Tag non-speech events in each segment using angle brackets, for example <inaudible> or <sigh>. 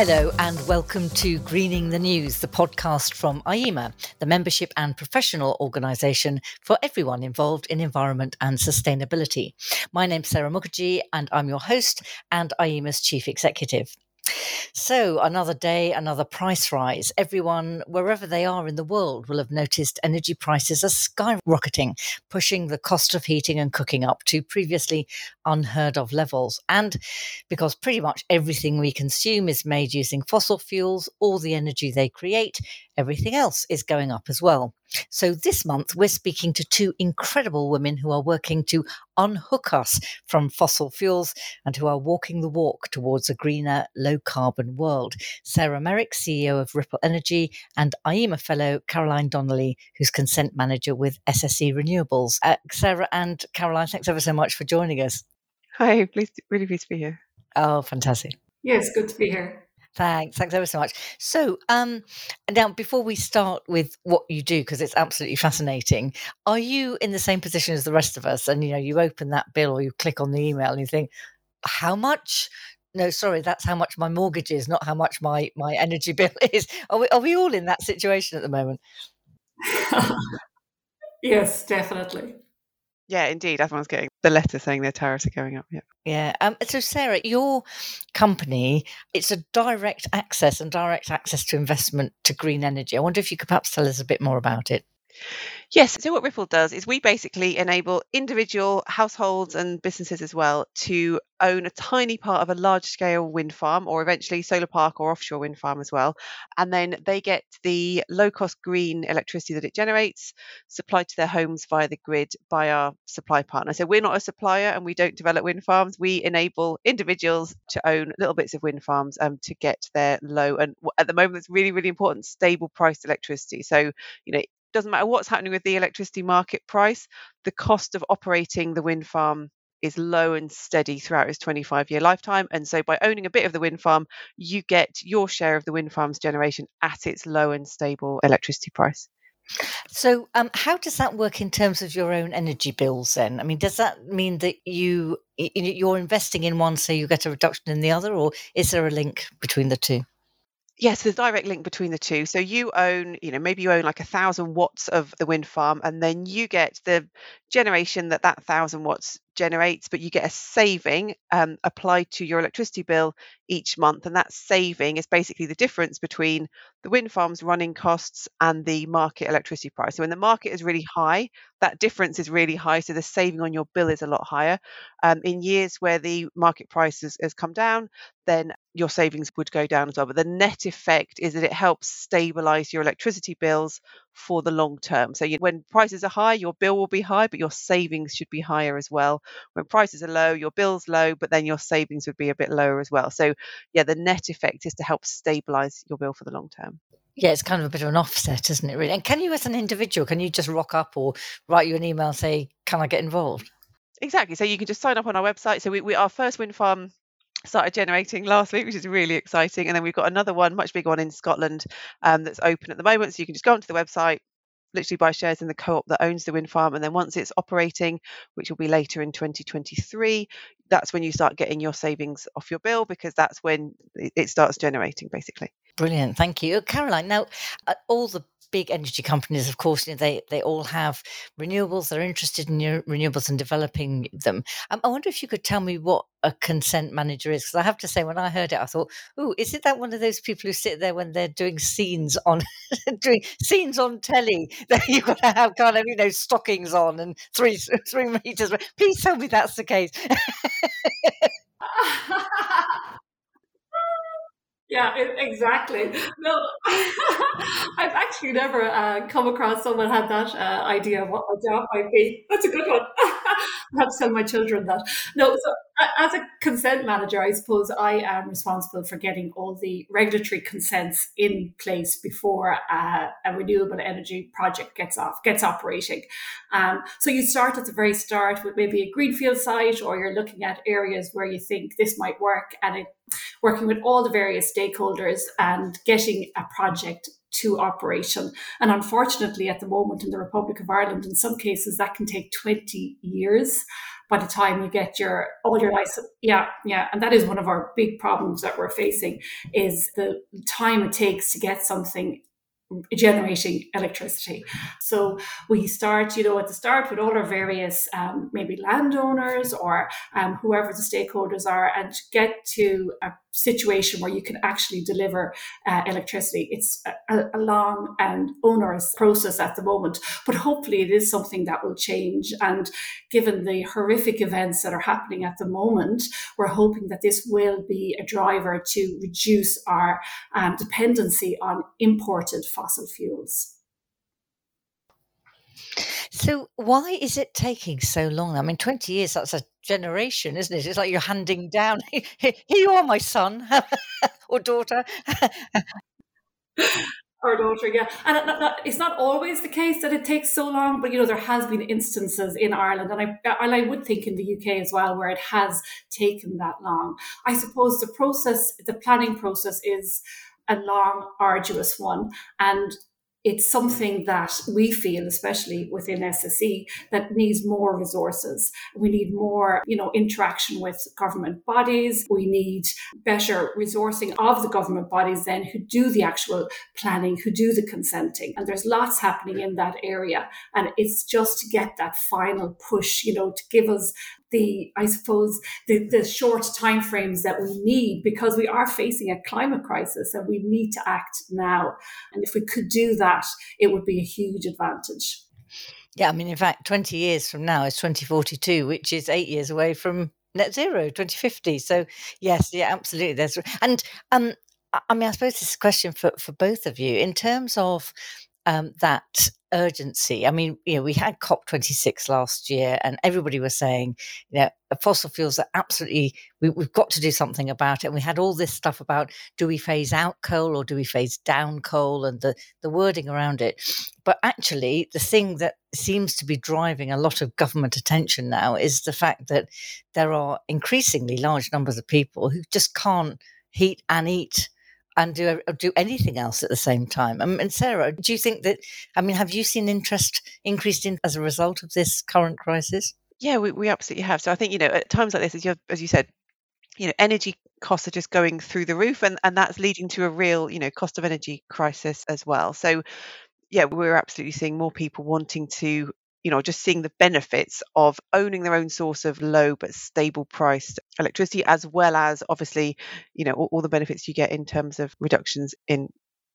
Hello, and welcome to Greening the News, the podcast from IEMA, the membership and professional organisation for everyone involved in environment and sustainability. My name's Sarah Mukherjee, and I'm your host and IEMA's chief executive. So, another day, another price rise. Everyone, wherever they are in the world, will have noticed energy prices are skyrocketing, pushing the cost of heating and cooking up to previously unheard of levels. And because pretty much everything we consume is made using fossil fuels, all the energy they create, everything else is going up as well. So this month, we're speaking to two incredible women who are working to unhook us from fossil fuels and who are walking the walk towards a greener, low carbon world. Sarah Merrick, CEO of Ripple Energy, and IEMA fellow Caroline Donnelly, who's consent manager with SSE Renewables. Uh, Sarah and Caroline, thanks ever so much for joining us. Hi, pleased, really pleased to be here. Oh, fantastic. Yes, good to be here. Thanks. Thanks ever so much. So, um, now before we start with what you do, because it's absolutely fascinating, are you in the same position as the rest of us? And you know, you open that bill or you click on the email and you think, how much? No, sorry, that's how much my mortgage is, not how much my my energy <laughs> bill is. Are we are we all in that situation at the moment? <laughs> yes, definitely. Yeah, indeed. Everyone's getting the letter saying their tariffs are going up. Yeah. Yeah. Um, so, Sarah, your company, it's a direct access and direct access to investment to green energy. I wonder if you could perhaps tell us a bit more about it. Yes. So, what Ripple does is we basically enable individual households and businesses as well to own a tiny part of a large scale wind farm or eventually solar park or offshore wind farm as well. And then they get the low cost green electricity that it generates supplied to their homes via the grid by our supply partner. So, we're not a supplier and we don't develop wind farms. We enable individuals to own little bits of wind farms um, to get their low and at the moment it's really, really important stable priced electricity. So, you know, doesn't matter what's happening with the electricity market price, the cost of operating the wind farm is low and steady throughout its 25 year lifetime. And so by owning a bit of the wind farm, you get your share of the wind farm's generation at its low and stable electricity price. So, um, how does that work in terms of your own energy bills? Then, I mean, does that mean that you you're investing in one, so you get a reduction in the other, or is there a link between the two? Yes, there's direct link between the two. So you own, you know, maybe you own like a thousand watts of the wind farm, and then you get the generation that that thousand watts generates, but you get a saving um, applied to your electricity bill each month. And that saving is basically the difference between the wind farm's running costs and the market electricity price. So when the market is really high, that difference is really high. So the saving on your bill is a lot higher. Um, in years where the market price has, has come down, then your savings would go down as well. But the net effect is that it helps stabilize your electricity bills for the long term. So you, when prices are high, your bill will be high, but your savings should be higher as well. When prices are low, your bill's low, but then your savings would be a bit lower as well. So yeah, the net effect is to help stabilize your bill for the long term. Yeah, it's kind of a bit of an offset, isn't it, really? And can you, as an individual, can you just rock up or write you an email and say, can I get involved? Exactly. So you can just sign up on our website. So we, we our first wind farm started generating last week, which is really exciting. And then we've got another one, much bigger one in Scotland, um, that's open at the moment. So you can just go onto the website, literally buy shares in the co-op that owns the wind farm and then once it's operating which will be later in 2023 that's when you start getting your savings off your bill because that's when it starts generating basically brilliant thank you caroline now uh, all the big energy companies, of course, you know, they they all have renewables. They're interested in renewables and developing them. Um, I wonder if you could tell me what a consent manager is, because I have to say, when I heard it, I thought, "Oh, is it that one of those people who sit there when they're doing scenes on <laughs> doing scenes on telly <laughs> that you've got to have kind of you know stockings on and three <laughs> three meters? Please tell me that's the case." Yeah, exactly. No, <laughs> I've actually never uh, come across someone had that uh, idea of what my job might be. That's a good one. <laughs> I have to tell my children that. No, so as a consent manager, I suppose I am responsible for getting all the regulatory consents in place before uh, a renewable energy project gets off gets operating. Um, so you start at the very start with maybe a greenfield site, or you're looking at areas where you think this might work, and it working with all the various stakeholders and getting a project to operation. And unfortunately, at the moment in the Republic of Ireland, in some cases, that can take 20 years by the time you get your all your license. Yeah, yeah, and that is one of our big problems that we're facing is the time it takes to get something generating electricity. So we start, you know, at the start with all our various um, maybe landowners or um, whoever the stakeholders are, and get to a situation where you can actually deliver uh, electricity. It's a, a, long and onerous process at the moment, but hopefully it is something that will change. And given the horrific events that are happening at the moment, we're hoping that this will be a driver to reduce our um, dependency on imported fossil fuels. So, why is it taking so long? I mean, 20 years, that's a generation, isn't it? It's like you're handing down, <laughs> here you are, my son <laughs> or daughter. <laughs> Our daughter, yeah, and it's not always the case that it takes so long, but you know there has been instances in Ireland, and I and I would think in the UK as well where it has taken that long. I suppose the process, the planning process, is a long, arduous one. And it's something that we feel, especially within SSE, that needs more resources. We need more, you know, interaction with government bodies. We need better resourcing of the government bodies then who do the actual planning, who do the consenting. And there's lots happening in that area. And it's just to get that final push, you know, to give us the i suppose the, the short time frames that we need because we are facing a climate crisis and we need to act now. And if we could do that it would be a huge advantage. Yeah i mean in fact 20 years from now is 2042 which is eight years away from net zero 2050 so yes yeah absolutely there's and um I mean, I suppose this is a question for, for both of you. In terms of um, that urgency. I mean, you know, we had COP26 last year, and everybody was saying, you know, fossil fuels are absolutely, we, have got to do something about it. And we had all this stuff about do we phase out coal or do we phase down coal and the, the wording around it. But actually, the thing that seems to be driving a lot of government attention now is the fact that there are increasingly large numbers of people who just can't heat and eat and do do anything else at the same time. Um, and Sarah, do you think that? I mean, have you seen interest increased in as a result of this current crisis? Yeah, we, we absolutely have. So I think you know at times like this, as you as you said, you know, energy costs are just going through the roof, and and that's leading to a real you know cost of energy crisis as well. So yeah, we're absolutely seeing more people wanting to you know, just seeing the benefits of owning their own source of low but stable priced electricity, as well as obviously, you know, all, all the benefits you get in terms of reductions in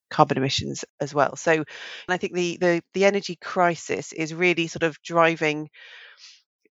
carbon emissions as well. So I think the, the the energy crisis is really sort of driving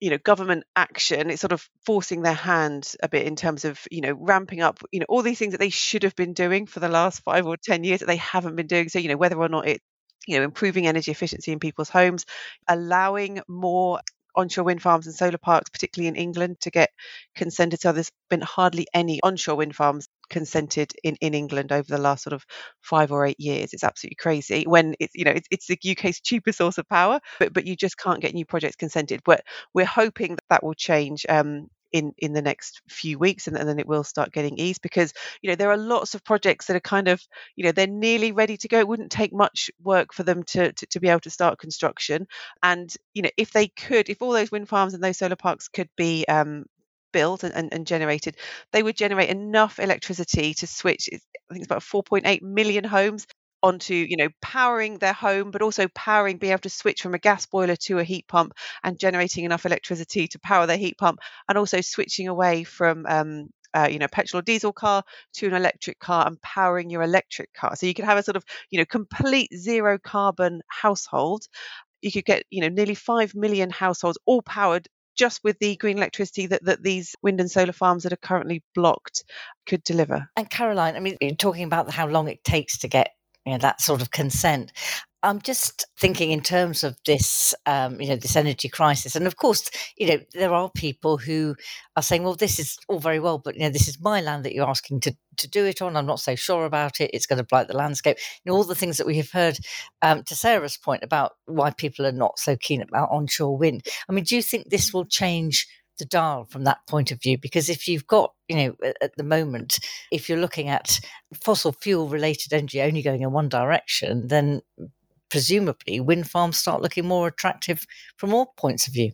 you know government action it's sort of forcing their hand a bit in terms of you know ramping up you know all these things that they should have been doing for the last 5 or 10 years that they haven't been doing so you know whether or not it you know, improving energy efficiency in people's homes, allowing more onshore wind farms and solar parks, particularly in England, to get consented. So there's been hardly any onshore wind farms consented in, in England over the last sort of five or eight years. It's absolutely crazy when it's you know it's, it's the UK's cheapest source of power, but but you just can't get new projects consented. But we're hoping that that will change um, in in the next few weeks and, and, then it will start getting eased because you know there are lots of projects that are kind of you know they're nearly ready to go it wouldn't take much work for them to, to, to be able to start construction and you know if they could if all those wind farms and those solar parks could be um, built and, and, and, generated, they would generate enough electricity to switch. I think it's about 4.8 million homes onto you know powering their home but also powering being able to switch from a gas boiler to a heat pump and generating enough electricity to power their heat pump and also switching away from um, uh, you know petrol or diesel car to an electric car and powering your electric car so you could have a sort of you know complete zero carbon household you could get you know nearly 5 million households all powered just with the green electricity that, that these wind and solar farms that are currently blocked could deliver. And Caroline, I mean, you're talking about how long it takes to get you know, that sort of consent. I'm just thinking in terms of this, um, you know, this energy crisis, and of course, you know, there are people who are saying, "Well, this is all very well, but you know, this is my land that you're asking to to do it on. I'm not so sure about it. It's going to blight the landscape." You know, all the things that we have heard um, to Sarah's point about why people are not so keen about onshore wind. I mean, do you think this will change the dial from that point of view? Because if you've got, you know, at the moment, if you're looking at fossil fuel related energy only going in one direction, then presumably wind farms start looking more attractive from all points of view.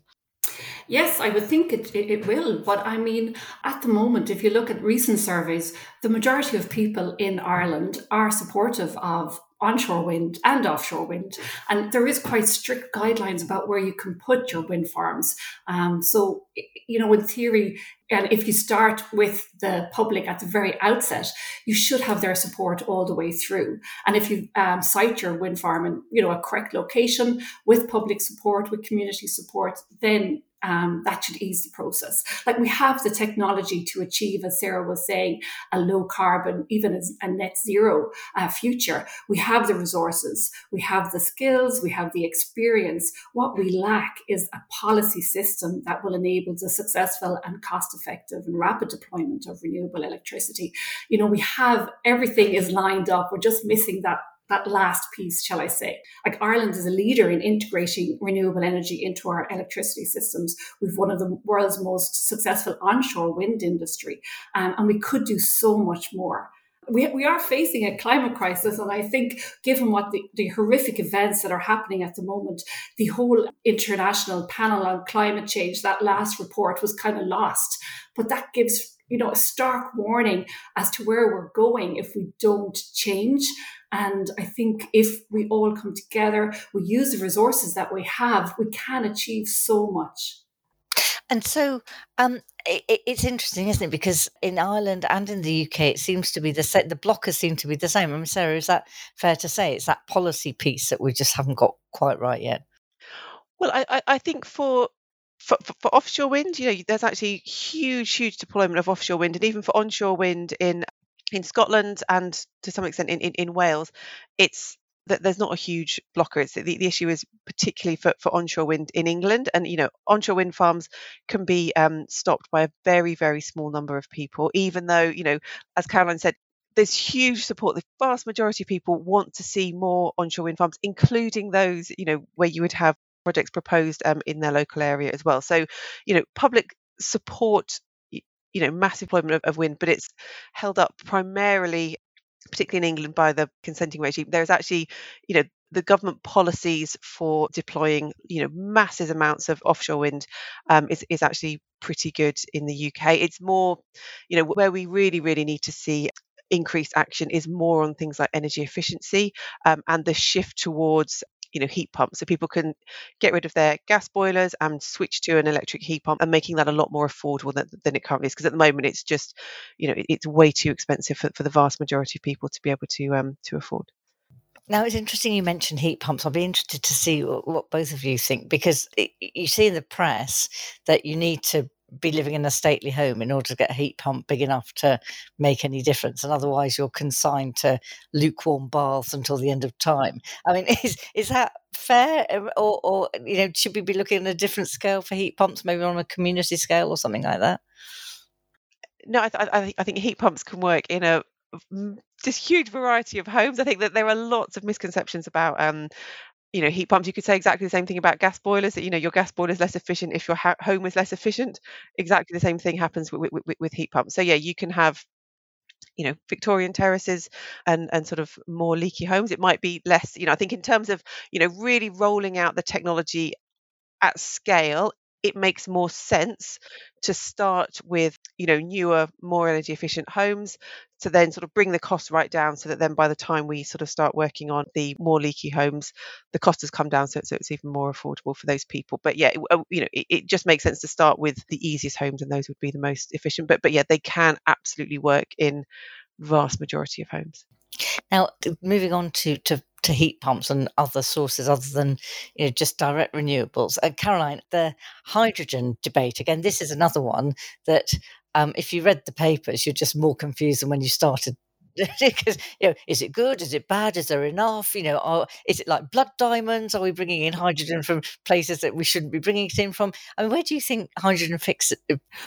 Yes, I would think it, it, will. But I mean, at the moment, if you look at recent surveys, the majority of people in Ireland are supportive of onshore wind and offshore wind. And there is quite strict guidelines about where you can put your wind farms. Um, so, you know, in theory, and if you start with the public at the very outset, you should have their support all the way through. And if you um, site your wind farm in, you know, a correct location with public support, with community support, then um, that should ease the process. Like we have the technology to achieve, as Sarah was saying, a low carbon, even a net zero uh, future. We have the resources, we have the skills, we have the experience. What we lack is a policy system that will enable the successful and cost effective and rapid deployment of renewable electricity. You know, we have everything is lined up. We're just missing that that last piece, shall I say. Like Ireland is a leader in integrating renewable energy into our electricity systems. We've one of the world's most successful onshore wind industry, um, and we could do so much more. We, we are facing a climate crisis, and I think, given what the, the horrific events that are happening at the moment, the whole international panel on climate change, that last report was kind of lost. But that gives you know a stark warning as to where we're going if we don't change and I think if we all come together, we use the resources that we have, we can achieve so much. And so um, it, it's interesting, isn't it? Because in Ireland and in the UK, it seems to be the same. The blockers seem to be the same. I mean, Sarah, is that fair to say? It's that policy piece that we just haven't got quite right yet. Well, I, I think for for, for, for, offshore wind, you know, there's actually huge, huge deployment of offshore wind, and even for onshore wind in in Scotland and to some extent in, in, in Wales, it's that there's not a huge blocker. It's the, the issue is particularly for, for onshore wind in England, and you know onshore wind farms can be um, stopped by a very very small number of people. Even though you know, as Caroline said, there's huge support. The vast majority of people want to see more onshore wind farms, including those you know where you would have projects proposed um, in their local area as well. So you know public support you know mass deployment of, of wind, but it's held up primarily particularly in England, by the consenting regime. There's actually, you know, the government policies for deploying, you know, massive amounts of offshore wind um, is, is actually pretty good in the UK. It's more, you know, where we really, really need to see increased action is more on things like energy efficiency um, and the shift towards you know heat pumps so people can get rid of their gas boilers and switch to an electric heat pump and making that a lot more affordable than, than it currently is because at the moment it's just you know it's way too expensive for, for the vast majority of people to be able to um to afford now it's interesting you mentioned heat pumps. I'll be interested to see what, both of you think because it, you see in the press that you need to be living in a stately home in order to get a heat pump big enough to make any difference, and otherwise you're consigned to lukewarm baths until the end of time. I mean, <laughs> is is that fair, um, or, or you know, should we be looking at a different scale for heat pumps, maybe on a community scale or something like that? No, I, th- I think heat pumps can work in a just huge variety of homes. I think that there are lots of misconceptions about um, you know heat pumps you could say exactly the same thing about gas boilers that you know your gas boiler is less efficient if your ha- home is less efficient. Exactly the same thing happens with, with, with heat pumps. So yeah you can have you know victorian terraces and and sort of more leaky homes. It might be less you know i think in terms of you know really rolling out the technology at scale it makes more sense to start with you know newer more energy efficient homes to then sort of bring the cost right down so that then by the time we sort of start working on the more leaky homes the cost has come down so, so it's even more affordable for those people. But yeah it, uh, you know it, it just makes sense to start with the easiest homes and those would be the most efficient. But but yeah they can absolutely work in vast majority of homes now, moving on to, to, to heat pumps and other sources other than you know, just direct renewables. Uh, Caroline, the hydrogen debate, again, this is another one that um, if you read the papers, you're just more confused than when you started <laughs> because you know, is it good? Is it bad? Is there enough? You know, are, is it like blood diamonds? Are we bringing in hydrogen from places that we shouldn't be bringing it in from? I mean, where do you think hydrogen fits?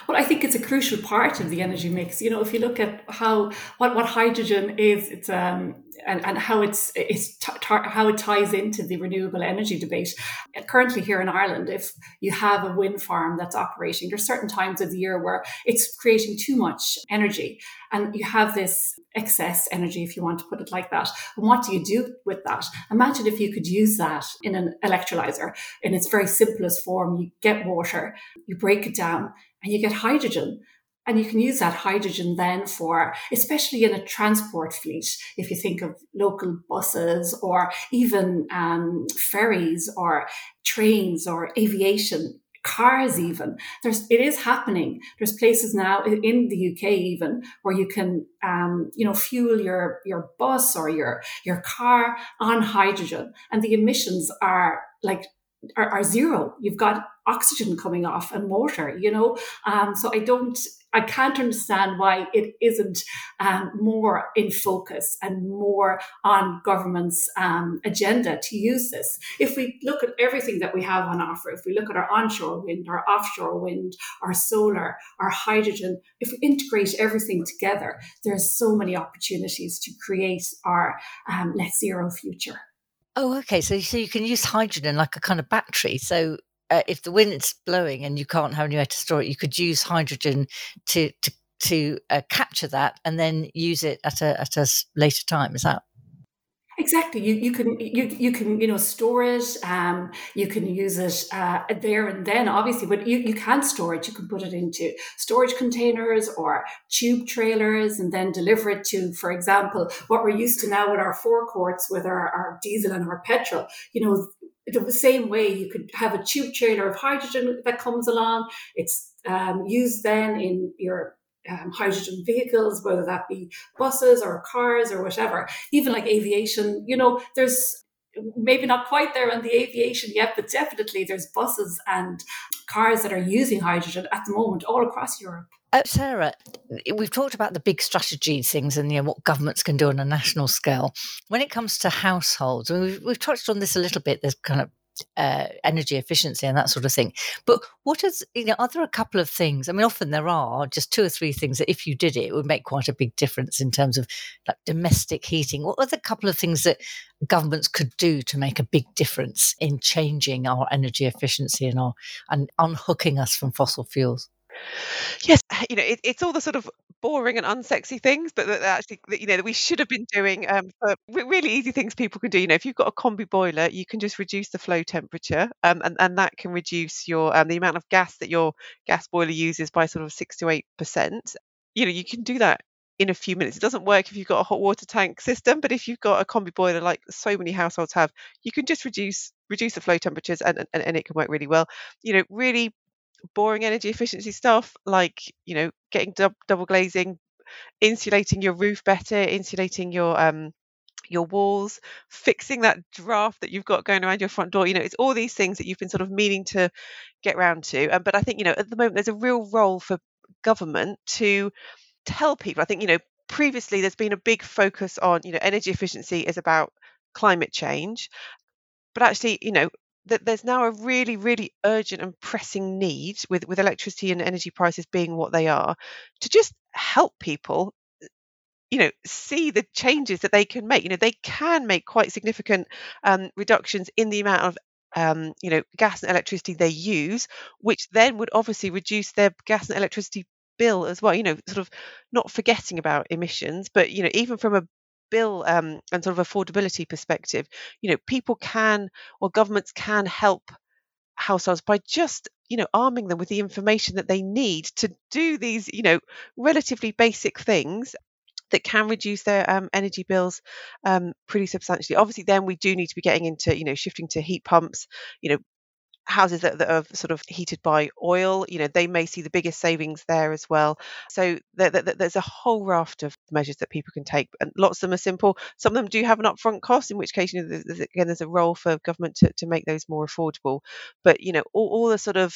Well, I think it's a crucial part of the energy mix. You know, if you look at how what what hydrogen is, it's um and, and how it's, it's t- t- how it ties into the renewable energy debate. Currently, here in Ireland, if you have a wind farm that's operating, there's certain times of the year where it's creating too much energy, and you have this excess energy, if you want to put it like that. And what do you do with that? Imagine if you could use that in an electrolyzer in its very simplest form. You get water, you break it down, and you get hydrogen. And you can use that hydrogen then for, especially in a transport fleet, if you think of local buses or even um, ferries or trains or aviation, cars even. There's, it is happening. There's places now in the UK even where you can, um, you know, fuel your, your bus or your, your car on hydrogen and the emissions are like are, are, zero. You've got oxygen coming off and water, you know. Um, so I don't, I can't understand why it isn't um, more in focus and more on government's um, agenda to use this. If we look at everything that we have on offer, if we look at our onshore wind, our offshore wind, our solar, our hydrogen, if we integrate everything together, there are so many opportunities to create our um, net zero future. Oh, okay. So, so you can use hydrogen like a kind of battery. So uh, if the wind's blowing and you can't have anywhere to store it, you could use hydrogen to to to uh, capture that and then use it at a at a later time. Is that Exactly. You, you can you you can you know store it. Um, you can use it uh, there and then, obviously, but you, you can store it. You can put it into storage containers or tube trailers, and then deliver it to, for example, what we're used to now with our forecourts with our, our diesel and our petrol. You know, the same way you could have a tube trailer of hydrogen that comes along. It's um, used then in your um, hydrogen vehicles, whether that be buses or cars or whatever, even like aviation, you know, there's maybe not quite there on the aviation yet, but definitely there's buses and cars that are using hydrogen at the moment all across Europe. Uh, Sarah, we've talked about the big strategy things and you know, what governments can do on a national scale. When it comes to households, we've, we've touched on this a little bit. There's kind of uh, energy efficiency and that sort of thing. But what is, you know, are there a couple of things? I mean, often there are just two or three things that if you did it, it would make quite a big difference in terms of like domestic heating. What are the couple of things that governments could do to make a big difference in changing our energy efficiency and our and unhooking us from fossil fuels? Yes, you know, it, it's all the sort of boring and unsexy things, but that actually, that, you know, that we should have been doing um, really easy things people can do. You know, if you've got a combi boiler, you can just reduce the flow temperature, um, and and that can reduce your um, the amount of gas that your gas boiler uses by sort of six to eight percent. You know, you can do that in a few minutes. It doesn't work if you've got a hot water tank system, but if you've got a combi boiler like so many households have, you can just reduce reduce the flow temperatures and, and, and it can work really well. You know, really boring energy efficiency stuff like you know getting dub- double glazing insulating your roof better insulating your um your walls fixing that draft that you've got going around your front door you know it's all these things that you've been sort of meaning to get round to um, but i think you know at the moment there's a real role for government to tell people i think you know previously there's been a big focus on you know energy efficiency is about climate change but actually you know that there's now a really, really urgent and pressing need with, with electricity and energy prices being what they are to just help people you know see the changes that they can make. You know they can make quite significant um, reductions in the amount of um, you know gas and electricity they use which then would obviously reduce their gas and electricity bill as well. You know sort of not forgetting about emissions but you know even from a bill um, and sort of affordability perspective, you know, people can or governments can help households by just you know arming them with the information that they need to do these you know relatively basic things that can reduce their um, energy bills um, pretty substantially. Obviously, then we do need to be getting into you know shifting to heat pumps, you know houses that, that, are sort of heated by oil, you know, they may see the biggest savings there as well. So there, there, there's a whole raft of measures that people can take, and lots of them are simple. Some of them do have an upfront cost, in which case, you know, there's, again, there's a role for government to, to make those more affordable. But you know, all, all the sort of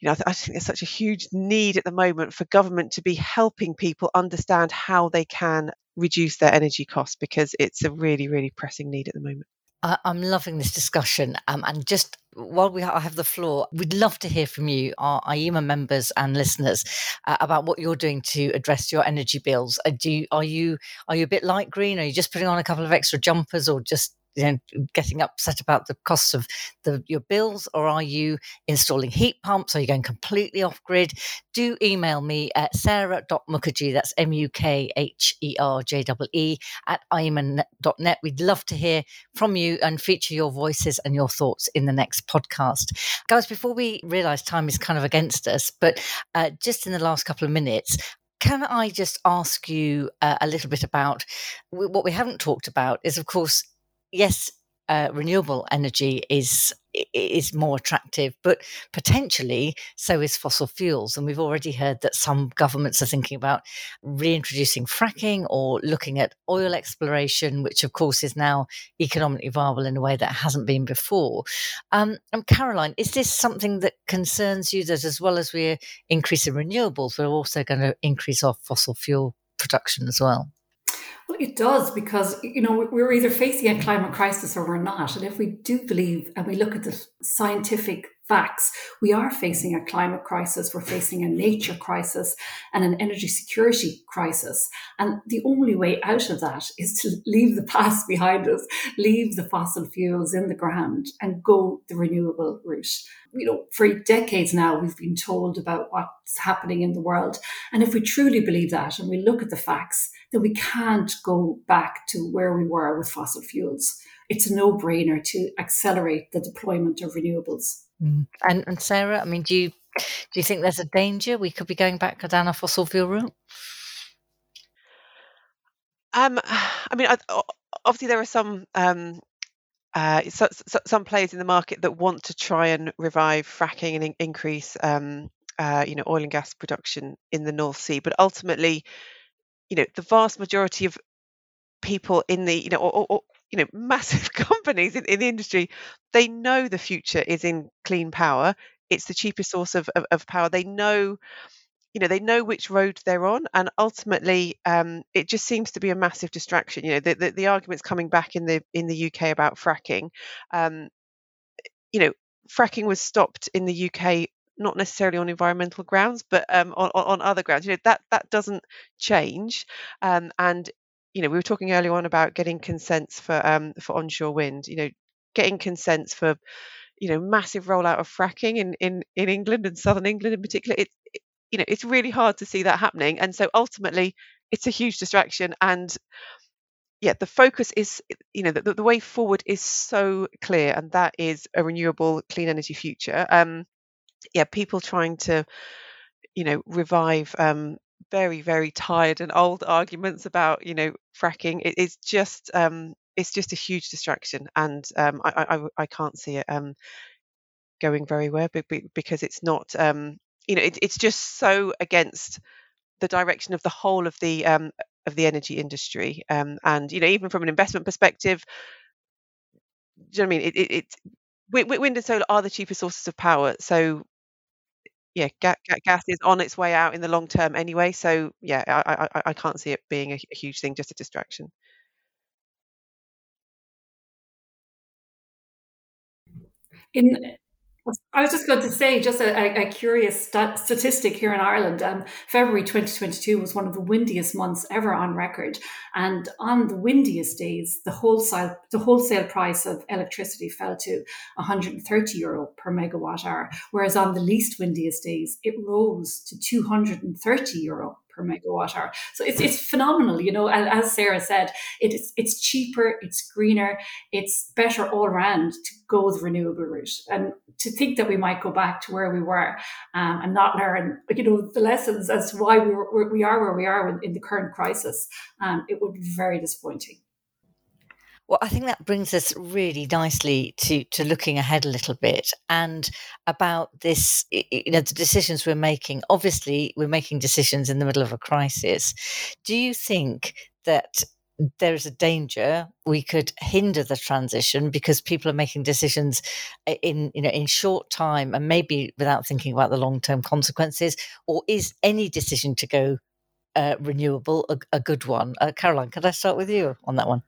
you know, I think there's such a huge need at the moment for government to be helping people understand how they can reduce their energy costs because it's a really, really pressing need at the moment. I, am loving this discussion. Um, and just while we have the floor, we'd love to hear from you, our IEMA members and listeners, uh, about what you're doing to address your energy bills. Uh, do you, are you are you a bit light green? Are you just putting on a couple of extra jumpers, or just you know, getting upset about the costs of the, your bills, or are you installing heat pumps? Are you going completely off grid? Do email me at sarah.mukherjee, that's M U K H E R J E E, at iema.net. We'd love to hear from you and feature your voices and your thoughts in the next podcast. Guys, before we realize time is kind of against us, but uh, just in the last couple of minutes, can I just ask you uh, a little bit about what we haven't talked about? Is, of course, yes, uh, renewable energy is is more attractive, but potentially so is fossil fuels. And we've already heard that some governments are thinking about reintroducing fracking or looking at oil exploration, which of course is now economically viable in a way that hasn't been before. Um, and Caroline, is this something that concerns you that as well as we're increasing renewables, we're also going to increase our fossil fuel production as well? Well, it does because you know we're either facing a climate crisis or we're not. And if we do believe and we look at the scientific facts, we are facing a climate crisis, we're facing a nature crisis, and an energy security crisis. And the only way out of that is to leave the past behind us, leave the fossil fuels in the ground, and go the renewable route. You know, for decades now, we've been told about what's happening in the world. And if we truly believe that and we look at the facts, then we can't go back to where we were with fossil fuels. It's a no brainer to accelerate the deployment of renewables. Mm. And, and Sarah, I mean, do you do you think there's a danger we could be going back down a fossil fuel route? Um, I mean, obviously there are some um, uh, so, so, some players in the market that want to try and revive fracking and in- increase, um, uh, you know, oil and gas production in the North Sea. But ultimately, you know, the vast majority of people in the, you know, or, or, you know <laughs> massive companies in, in, the industry they know the future is in clean power. It's the cheapest source of, of, of power. They know you know they know which road they're on and ultimately um, it just seems to be a massive distraction. You know the, the, the, arguments coming back in the in the uk about fracking um, you know fracking was stopped in the uk not necessarily on environmental grounds but um, on, on other grounds you know that that doesn't change um, and you know, we were talking earlier on about getting consents for um, for onshore wind. You know, getting consents for you know massive rollout of fracking in in in England and southern England in particular. It, you know it's really hard to see that happening, and so ultimately it's a huge distraction. And yeah, the focus is you know the, the way forward is so clear, and that is a renewable, clean energy future. Um, yeah, people trying to you know revive um, very very tired and old arguments about you know fracking it is just um it's just a huge distraction and um i i, I can't see it um going very well because it's not um you know it, it's just so against the direction of the whole of the um of the energy industry um and you know even from an investment perspective do you know what i mean? It, it, it wind and solar are the cheapest sources of power so yeah, ga- ga- gas is on its way out in the long term anyway. So yeah, I I, I can't see it being a, a huge thing, just a distraction. In I was just going to say, just a, a curious stat- statistic here in Ireland. Um, February 2022 was one of the windiest months ever on record, and on the windiest days, the wholesale the wholesale price of electricity fell to 130 euro per megawatt hour, whereas on the least windiest days, it rose to 230 euro per megawatt hour. So it's, it's phenomenal, you know, and as Sarah said, it is, it's cheaper, it's greener, it's better all around to go the renewable route. And to think that we might go back to where we were um, and not learn, you know, the lessons as to why we, we are where we are in, in the current crisis, um, it would be very disappointing. Well, I think that brings us really nicely to, to looking ahead a little bit and about this, you know, the decisions we're making. Obviously, we're making decisions in the middle of a crisis. Do you think that there is a danger we could hinder the transition because people are making decisions in you know in short time and maybe without thinking about the long term consequences or is any decision to go uh, renewable a, a, good one uh, caroline could i start with you on that one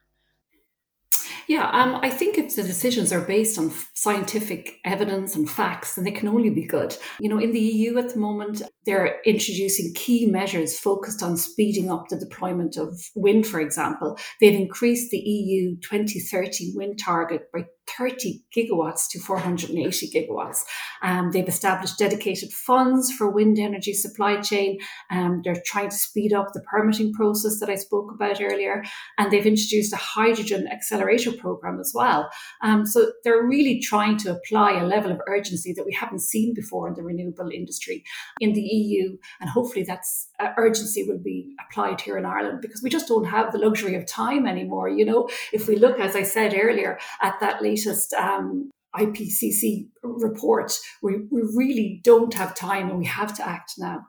Yeah, um, I think if the decisions are based on scientific evidence and facts, then they can only be good. You know, in the EU at the moment, they're introducing key measures focused on speeding up the deployment of wind, for example. They've increased the EU 2030 wind target by 30 gigawatts to 480 gigawatts. Um, they've established dedicated funds for wind energy supply chain. Um, they're trying to speed up the permitting process that I spoke about earlier. And they've introduced a hydrogen accelerator program as well. Um, so they're really trying to apply a level of urgency that we haven't seen before in the renewable industry in the EU. And hopefully that's uh, urgency will be applied here in Ireland because we just don't have the luxury of time anymore. You know, if we look, as I said earlier, at that latest um, IPCC report, we, we really don't have time and we have to act now.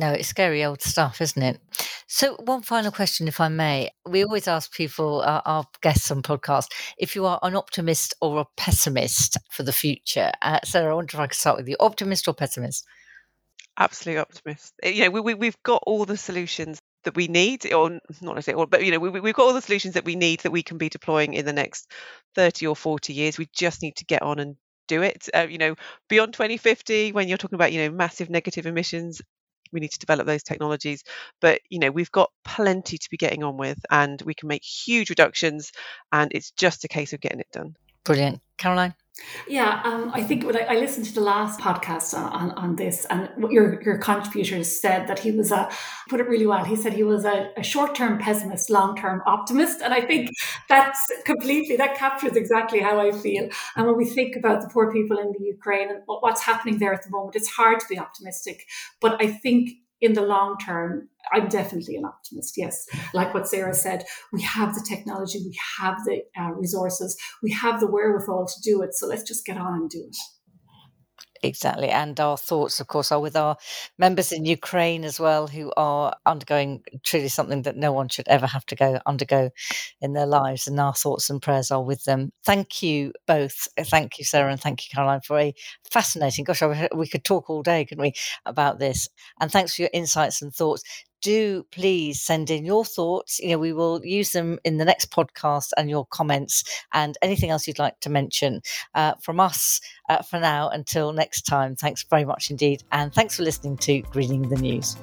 No, it's scary old stuff, isn't it? So, one final question, if I may. We always ask people, uh, our guests on podcast, if you are an optimist or a pessimist for the future. Uh, Sarah, I wonder if I could start with you. Optimist or pessimist? Absolutely optimist. You know, we, we, we've got all the solutions that we need, or not necessarily, all, but you know, we, we've got all the solutions that we need that we can be deploying in the next 30 or 40 years. We just need to get on and do it. Uh, you know, beyond 2050, when you're talking about, you know, massive negative emissions, we need to develop those technologies. But, you know, we've got plenty to be getting on with and we can make huge reductions and it's just a case of getting it done. Brilliant. Caroline? Yeah, um, I think when I, I, listened to the last podcast on, on, on, this, and your your contributors said that he was a put it really well. He said he was a, a short term pessimist, long term optimist, and I think that's completely that captures exactly how I feel. And when we think about the poor people in the Ukraine and what's happening there at the moment, it's hard to be optimistic. But I think in the long term, I'm definitely an optimist. Yes. Like what Sarah said, we have the technology, we have the uh, resources, we have the wherewithal to do it. So let's just get on and do it. Exactly. And our thoughts, of course, are with our members in Ukraine as well, who are undergoing truly something that no one should ever have to go undergo in their lives. And our thoughts and prayers are with them. Thank you both. Uh, thank you, Sarah, and thank you, Caroline, for a fascinating, gosh, we could talk all day, couldn't we, about this. And thanks for your insights and thoughts do please send in your thoughts. You know, we will use them in the next podcast and your comments and anything else you'd like to mention uh, from us uh, for now. Until next time, thanks very much indeed. And thanks for listening to Greening the News.